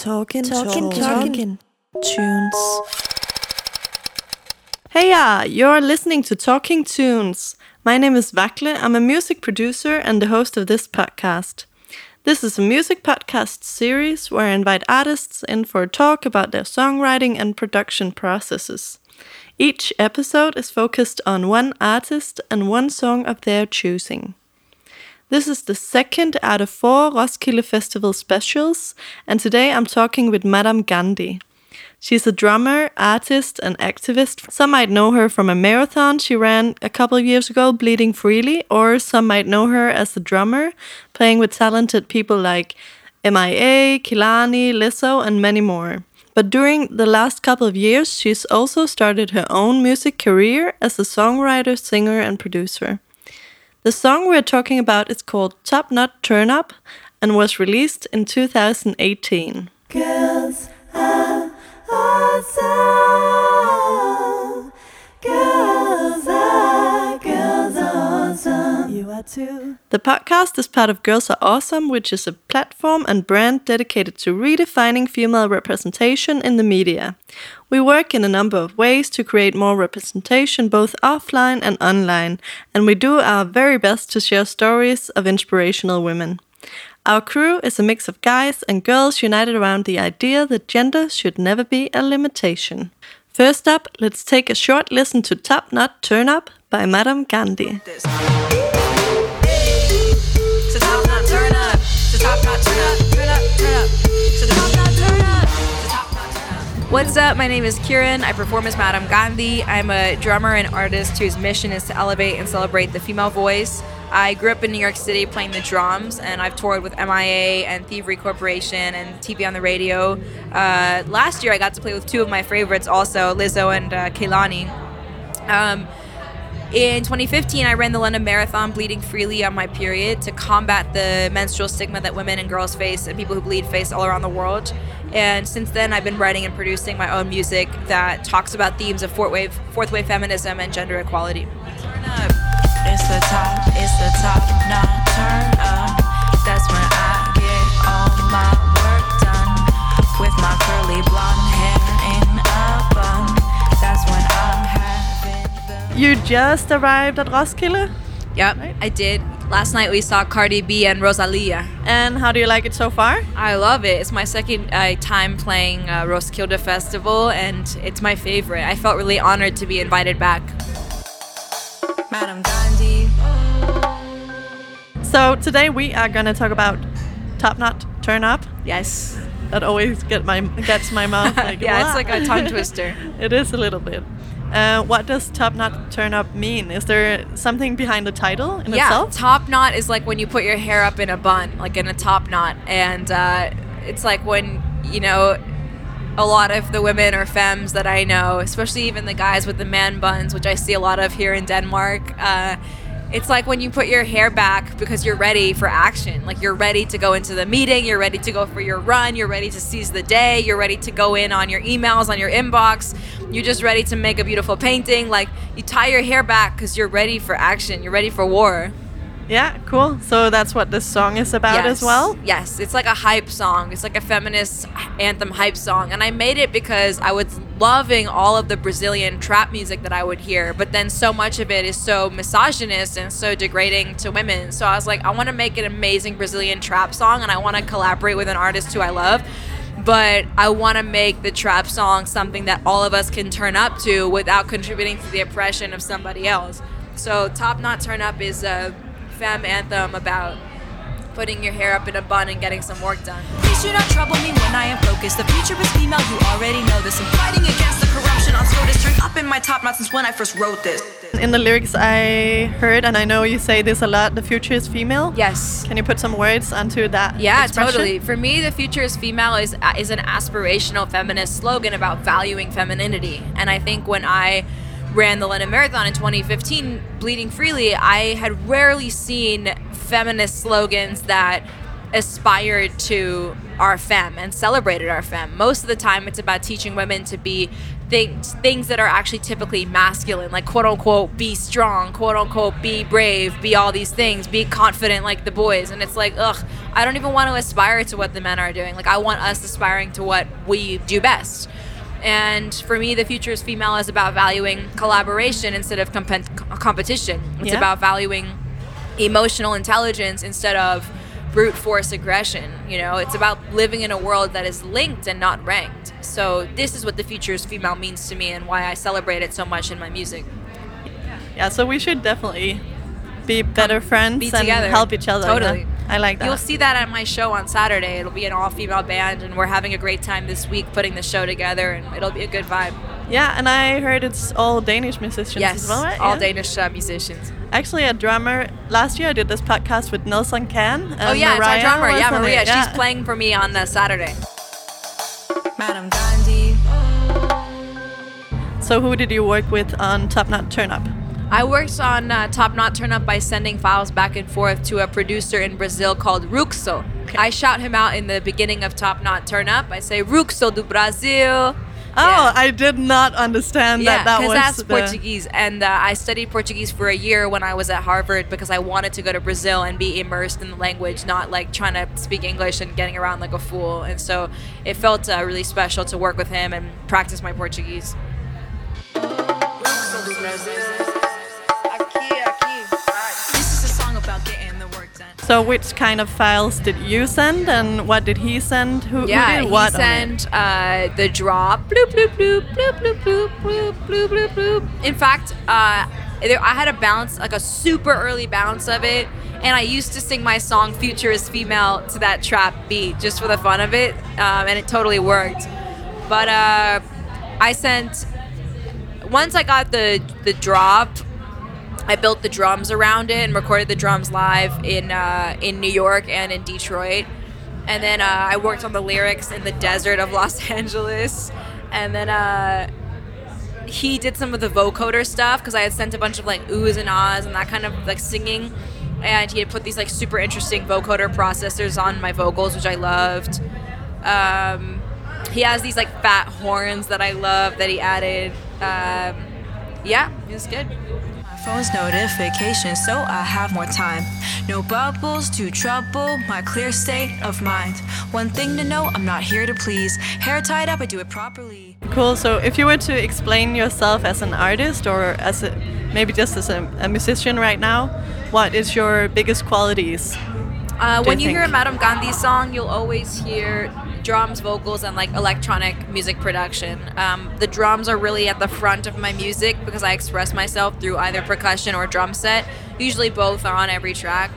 Talking, talking, talking, tunes. Hey, uh, you're listening to Talking Tunes. My name is Vakle. I'm a music producer and the host of this podcast. This is a music podcast series where I invite artists in for a talk about their songwriting and production processes. Each episode is focused on one artist and one song of their choosing. This is the second out of four Roskilde Festival specials, and today I'm talking with Madame Gandhi. She's a drummer, artist, and activist. Some might know her from a marathon she ran a couple of years ago, Bleeding Freely, or some might know her as a drummer, playing with talented people like MIA, Kehlani, Lizzo, and many more. But during the last couple of years, she's also started her own music career as a songwriter, singer, and producer. The song we're talking about is called Top Knot Turn Up and was released in 2018. Girls are awesome. The podcast is part of Girls Are Awesome, which is a platform and brand dedicated to redefining female representation in the media. We work in a number of ways to create more representation both offline and online, and we do our very best to share stories of inspirational women. Our crew is a mix of guys and girls united around the idea that gender should never be a limitation. First up, let's take a short listen to Top Knot Turn Up by Madame Gandhi. What's up? My name is Kiran. I perform as Madame Gandhi. I'm a drummer and artist whose mission is to elevate and celebrate the female voice. I grew up in New York City playing the drums, and I've toured with MIA and Thievery Corporation and TV on the radio. Uh, last year, I got to play with two of my favorites, also Lizzo and uh, Kehlani. Um, in 2015, I ran the London Marathon bleeding freely on my period to combat the menstrual stigma that women and girls face and people who bleed face all around the world. And since then, I've been writing and producing my own music that talks about themes of fourth wave, fourth wave feminism and gender equality. It's the top, it's the top, now turn up. That's when I get all my work done with my curly blonde hair in a bun. That's when I'm having You just arrived at Roskilde? Yep, right. I did. Last night we saw Cardi B and Rosalia. And how do you like it so far? I love it. It's my second uh, time playing uh, Roskilde Festival, and it's my favorite. I felt really honored to be invited back. Madame Gandhi. So today we are gonna talk about Top Knot Turn Up. Yes. That always get my gets my mouth. Like, yeah, it's like a tongue twister. it is a little bit. Uh, what does top knot turn up mean? Is there something behind the title in yeah, itself? top knot is like when you put your hair up in a bun, like in a top knot, and uh, it's like when you know a lot of the women or femmes that I know, especially even the guys with the man buns, which I see a lot of here in Denmark. Uh, it's like when you put your hair back because you're ready for action. Like you're ready to go into the meeting, you're ready to go for your run, you're ready to seize the day, you're ready to go in on your emails, on your inbox. You're just ready to make a beautiful painting. Like you tie your hair back because you're ready for action, you're ready for war. Yeah, cool. So that's what this song is about yes. as well? Yes, it's like a hype song. It's like a feminist anthem hype song. And I made it because I was loving all of the Brazilian trap music that I would hear, but then so much of it is so misogynist and so degrading to women. So I was like, I want to make an amazing Brazilian trap song and I want to collaborate with an artist who I love but I want to make the trap song something that all of us can turn up to without contributing to the oppression of somebody else. So Top Knot Turn Up is a femme anthem about putting your hair up in a bun and getting some work done. Please do not trouble me when I am focused. The future is female, you already know this. I'm fighting against the corruption on SCOTUS. Turned up in my top knot since when I first wrote this. In the lyrics I heard, and I know you say this a lot, the future is female. Yes. Can you put some words onto that? Yeah, expression? totally. For me, the future is female is is an aspirational feminist slogan about valuing femininity. And I think when I ran the London Marathon in 2015, bleeding freely, I had rarely seen feminist slogans that aspired to our femme and celebrated our femme. Most of the time, it's about teaching women to be things things that are actually typically masculine, like quote unquote be strong, quote unquote be brave, be all these things, be confident like the boys. And it's like, ugh, I don't even want to aspire to what the men are doing. Like I want us aspiring to what we do best. And for me, the future is female is about valuing collaboration instead of comp- competition. It's Yeah. about valuing emotional intelligence instead of brute force aggression. You know, it's about living in a world that is linked and not ranked. So this is what the future is female means to me and why I celebrate it so much in my music. Yeah, so we should definitely be better friends Be and help each other. Totally. yeah. I like that. You'll see that at my show on Saturday. It'll be an all-female band, and we're having a great time this week putting the show together, and it'll be a good vibe. Yeah, and I heard it's all Danish musicians Yes, as well, right? all Yeah. Danish uh, musicians. Actually, a drummer. Last year, I did this podcast with Nelson Can. oh yeah, it's our drummer. Yeah, Maria. yeah. She's playing for me on the Saturday. Madame Gandhi. So, who did you work with on Top Knot Turn Up? I worked on uh, Top Knot Turn Up by sending files back and forth to a producer in Brazil called Ruxo. I shout him out in the beginning of Top Knot Turn Up. I say Ruxo do Brasil. Oh, Yeah. I did not understand Yeah, that that was that's the- Portuguese, and uh, I studied Portuguese for a year when I was at Harvard because I wanted to go to Brazil and be immersed in the language, not like trying to speak English and getting around like a fool. And so it felt uh, really special to work with him and practice my Portuguese. So, which kind of files did you send, and what did he send? Who, Yeah, who did what on it? sent uh, the drop. Bloop, bloop, bloop, bloop, bloop, bloop, bloop, bloop, bloop, bloop. In fact, uh, I had a bounce, like a super early bounce of it, and I used to sing my song "Future Is Female" to that trap beat just for the fun of it, um, and it totally worked. But uh, I sent once I got the the drop. I built the drums around it and recorded the drums live in uh, in New York and in Detroit. And then uh, I worked on the lyrics in the desert of Los Angeles. And then uh, he did some of the vocoder stuff because I had sent a bunch of like oohs and ahs and that kind of like singing. And he had put these like super interesting vocoder processors on my vocals, which I loved. Um, he has these like fat horns that I love that he added. Um, yeah, it was good. My phone's notification, so I have more time. No bubbles to trouble my clear state of mind. One thing to know, I'm not here to please. Hair tied up, I do it properly. Cool. So, if you were to explain yourself as an artist, or as a, maybe just as a, a musician right now, what is your biggest qualities? Uh, when you you hear a think? Madame Gandhi song, you'll always hear drums, vocals, and like electronic music production. Um, the drums are really at the front of my music because I express myself through either percussion or drum set. Usually both are on every track.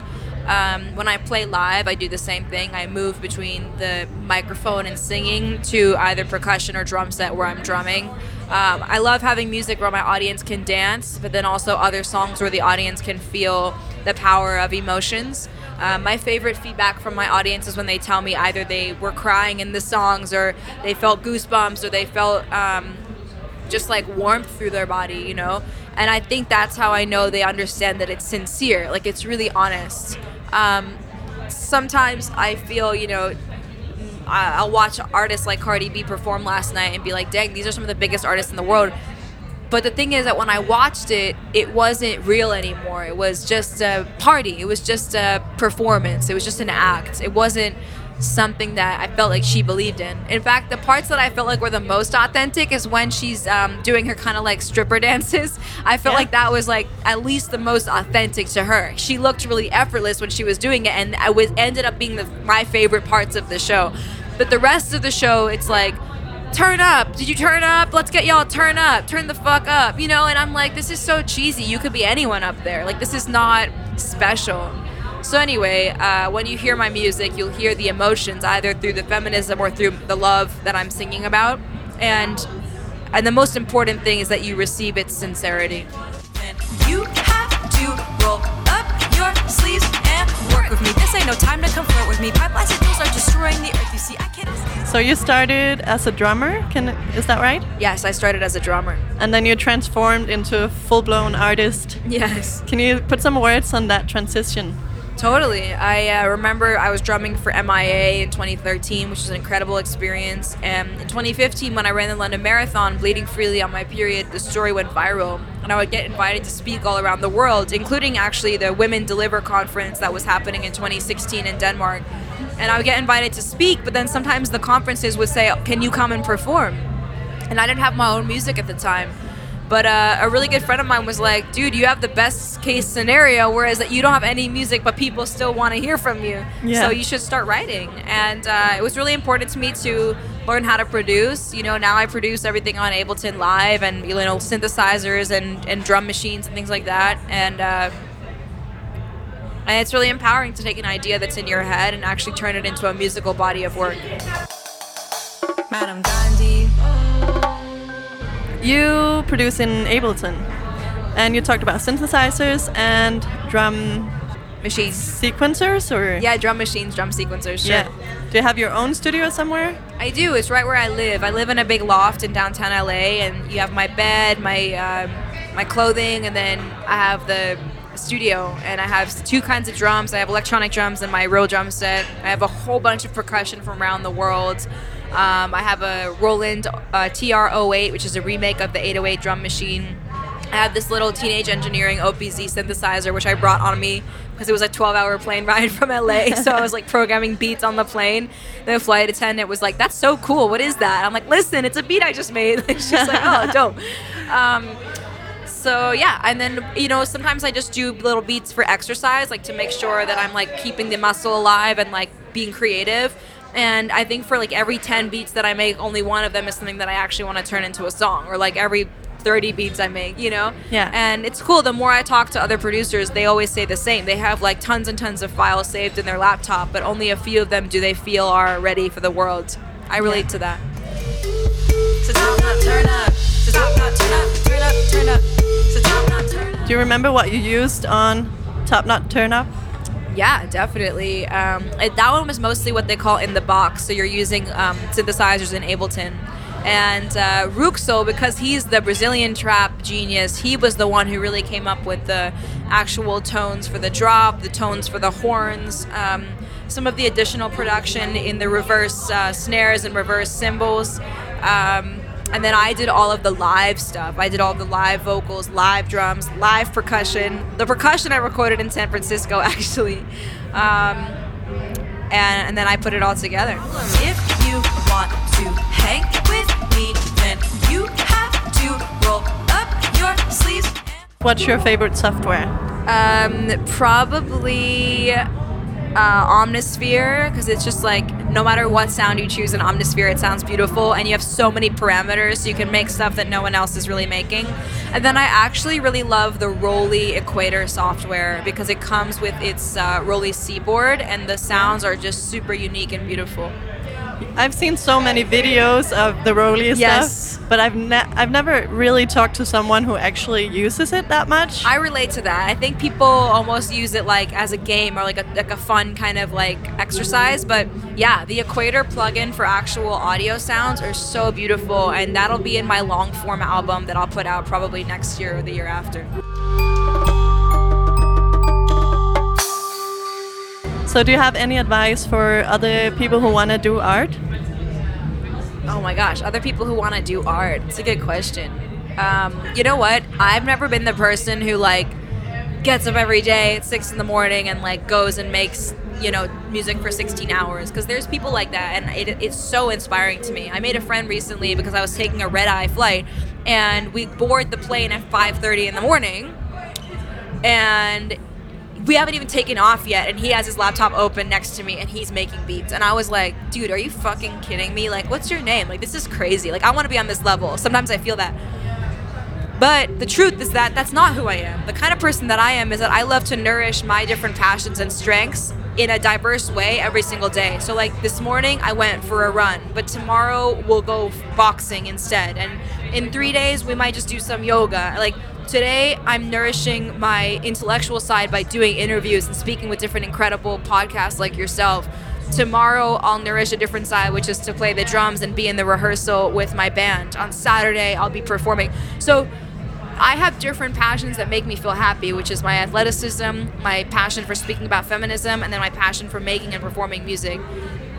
Um, when I play live, I do the same thing. I move between the microphone and singing to either percussion or drum set where I'm drumming. Um, I love having music where my audience can dance, but then also other songs where the audience can feel the power of emotions. Um, my favorite feedback from my audience is when they tell me either they were crying in the songs or they felt goosebumps or they felt um, just like warmth through their body, you know? And I think that's how I know they understand that it's sincere, like it's really honest. Um, sometimes I feel, you know, I'll watch artists like Cardi B perform last night and be like, dang, these are some of the biggest artists in the world. But the thing is that when I watched it, it wasn't real anymore. It was just a party. It was just a performance. It was just an act. It wasn't something that I felt like she believed in. In fact, the parts that I felt like were the most authentic is when she's um, doing her kind of like stripper dances. I felt Yeah. like that was like at least the most authentic to her. She looked really effortless when she was doing it, and I was ended up being the, my favorite parts of the show. But the rest of the show, it's like turn up. Did you turn up? Let's get y'all turn up. Turn the fuck up. You know, and I'm like, this is so cheesy. You could be anyone up there. Like, this is not special. So, anyway, uh, when you hear my music, you'll hear the emotions either through the feminism or through the love that I'm singing about. And and the most important thing is that you receive its sincerity. With me. This ain't no time to come flirt with me. Pipeline signals are destroying the earth. You see, I can't. So you started as a drummer, can is that right? Yes, I started as a drummer. And then you transformed into a full-blown artist. Yes. Can you put some words on that transition? Totally. I uh, remember I was drumming for MIA in 2013, which was an incredible experience. And in 2015, when I ran the London Marathon, bleeding freely on my period, the story went viral. And I would get invited to speak all around the world, including actually the Women Deliver conference that was happening in 2016 in Denmark. And I would get invited to speak, but then sometimes the conferences would say, Can you come and perform? And I didn't have my own music at the time. But uh, a really good friend of mine was like, dude, you have the best case scenario, whereas that you don't have any music, but people still want to hear from you. Yeah. So you should start writing. And uh, it was really important to me to learn how to produce. You know, now I produce everything on Ableton Live and you know synthesizers and, and drum machines and things like that. And uh, and it's really empowering to take an idea that's in your head and actually turn it into a musical body of work. Madame Gandhi. You produce in Ableton, and you talked about synthesizers and drum Machines. sequencers, or Yeah, drum machines, drum sequencers, sure. yeah. Do you have your own studio somewhere? I do. It's right where I live. I live in a big loft in downtown LA, and you have my bed, my um, my clothing, and then I have the studio. And I have two kinds of drums. I have electronic drums and my real drum set. I have a whole bunch of percussion from around the world. Um, I have a Roland uh, TR-08, which is a remake of the 808 drum machine. I have this little teenage engineering OPZ synthesizer, which I brought on me because it was a 12 hour plane ride from LA. So I was like programming beats on the plane. The flight attendant was like, That's so cool. What is that? I'm like, Listen, it's a beat I just made. She's like, Oh, dope. Um, so yeah, and then you know sometimes I just do little beats for exercise, like to make sure that I'm like keeping the muscle alive and like being creative. And I think for like every 10 beats that I make, only one of them is something that I actually want to turn into a song, or like every 30 beats I make, you know? Yeah. And it's cool. The more I talk to other producers, they always say the same. They have like tons and tons of files saved in their laptop, but only a few of them do they feel are ready for the world. I relate to that. So top not turn up. So top not turn up. Turn up, turn up. So top not turn up. Do you remember what you used on Top Knot Turn Up? Yeah, definitely. Um, it- that one was mostly what they call in the box. So you're using um, synthesizers in Ableton. And uh, Ruxo, because he's the Brazilian trap genius, he was the one who really came up with the actual tones for the drop, the tones for the horns, um, some of the additional production in the reverse uh, snares and reverse cymbals. Um, and then I did all of the live stuff. I did all the live vocals, live drums, live percussion. The percussion I recorded in San Francisco, actually. Um, and, and then I put it all together. If you want to hang with me, then you have to roll up your sleeves. What's your favorite software? Um, probably uh, Omnisphere, because it's just like no matter what sound you choose in Omnisphere, it sounds beautiful, and you have so many parameters, so you can make stuff that no one else is really making. And then I actually really love the ROLI Equator software because it comes with its uh, ROLI Seaboard, and the sounds are just super unique and beautiful. I've seen so many videos of the ROLI Yes. stuff, but I've ne- I've never really talked to someone who actually uses it that much. I relate to that. I think people almost use it like as a game or like a like a fun kind of like exercise. But yeah, the Equator plugin for actual audio sounds are so beautiful, and that'll be in my long form album that I'll put out probably next year or the year after. so, do you have any advice for other people who want to do art? Oh my gosh, other people who want to do art. It's a good question. Um, you know what? I've never been the person who like gets up every day at six in the morning and like goes and makes you know music for 16 hours because there's people like that and it, it's so inspiring to me i made a friend recently because i was taking a red eye flight and we board the plane at 5.30 in the morning and we haven't even taken off yet and he has his laptop open next to me and he's making beats and i was like dude are you fucking kidding me like what's your name like this is crazy like i want to be on this level sometimes i feel that but the truth is that that's not who I am. The kind of person that I am is that I love to nourish my different passions and strengths in a diverse way every single day. So, like this morning, I went for a run, but tomorrow we'll go boxing instead. And in three days, we might just do some yoga. Like today, I'm nourishing my intellectual side by doing interviews and speaking with different incredible podcasts like yourself. Tomorrow, I'll nourish a different side, which is to play the drums and be in the rehearsal with my band. On Saturday, I'll be performing. So, I have different passions that make me feel happy, which is my athleticism, my passion for speaking about feminism, and then my passion for making and performing music.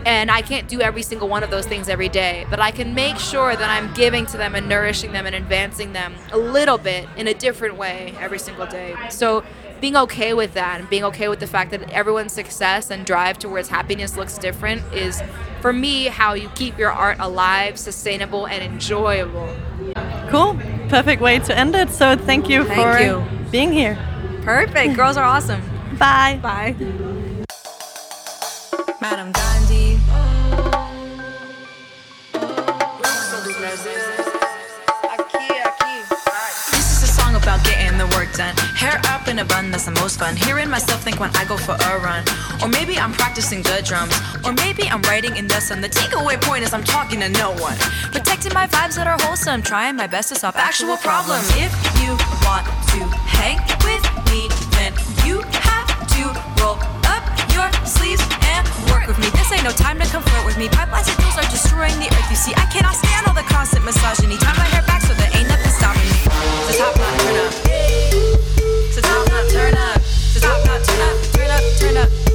And I can't do every single one of those things every day, but I can make sure that I'm giving to them and nourishing them and advancing them a little bit in a different way every single day. So being okay with that and being okay with the fact that everyone's success and drive towards happiness looks different is for me how you keep your art alive, sustainable and enjoyable. Cool. Perfect way to end it. So thank you Thank for you. being here. Perfect. Girls are awesome. Bye. Bye. Madame Hair up in a bun, that's the most fun. Hearing myself think when I go for a run. Or maybe I'm practicing the drums. Or maybe I'm writing in the sun. The takeaway point is I'm talking to no one. Protecting my vibes that are wholesome. Trying my best to solve actual problems. If you want to hang with me, then you have to roll up your sleeves and work with me. This ain't no time to come flirt with me. Pipelines and tools are destroying the earth. You see, I cannot stand all the constant misogyny. Time my hair back so there ain't nothing stopping me. So top not turn up. Turn up. So top turn up. Turn up, turn up.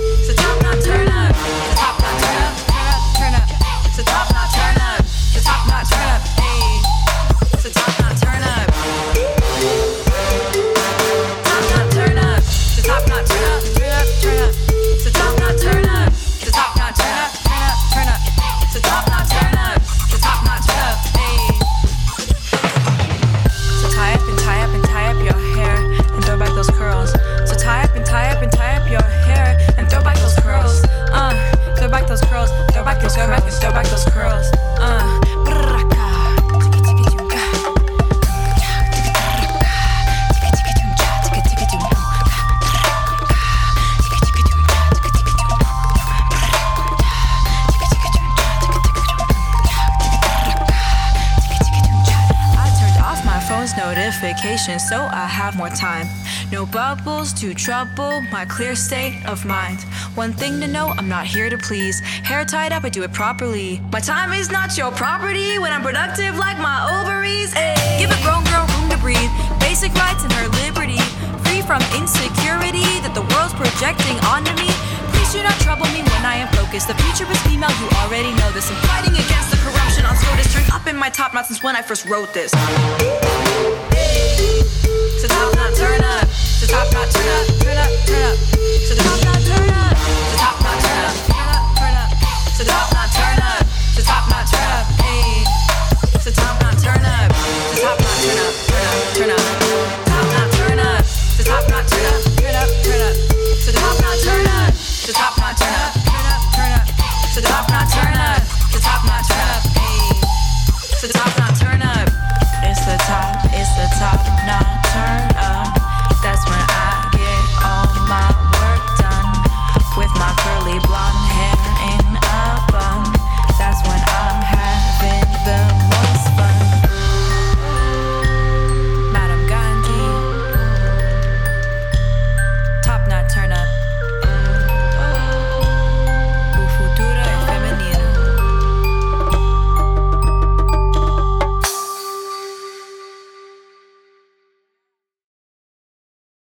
Notifications so I have more time. No bubbles to trouble my clear state of mind. One thing to know, I'm not here to please. Hair tied up, I do it properly. My time is not your property when I'm productive like my ovaries. Ay. Give a grown girl room to breathe. Basic rights and her liberty. Free from insecurity that the world's projecting onto me. Please do not trouble me when I am focused. The future is female, you already know this. I'm fighting my top knot since when I first wrote this. Top knot, turn up. Top knot, turn up, turn up, turn up. Top knot, turn up. Top knot, turn up, turn up, turn up. Top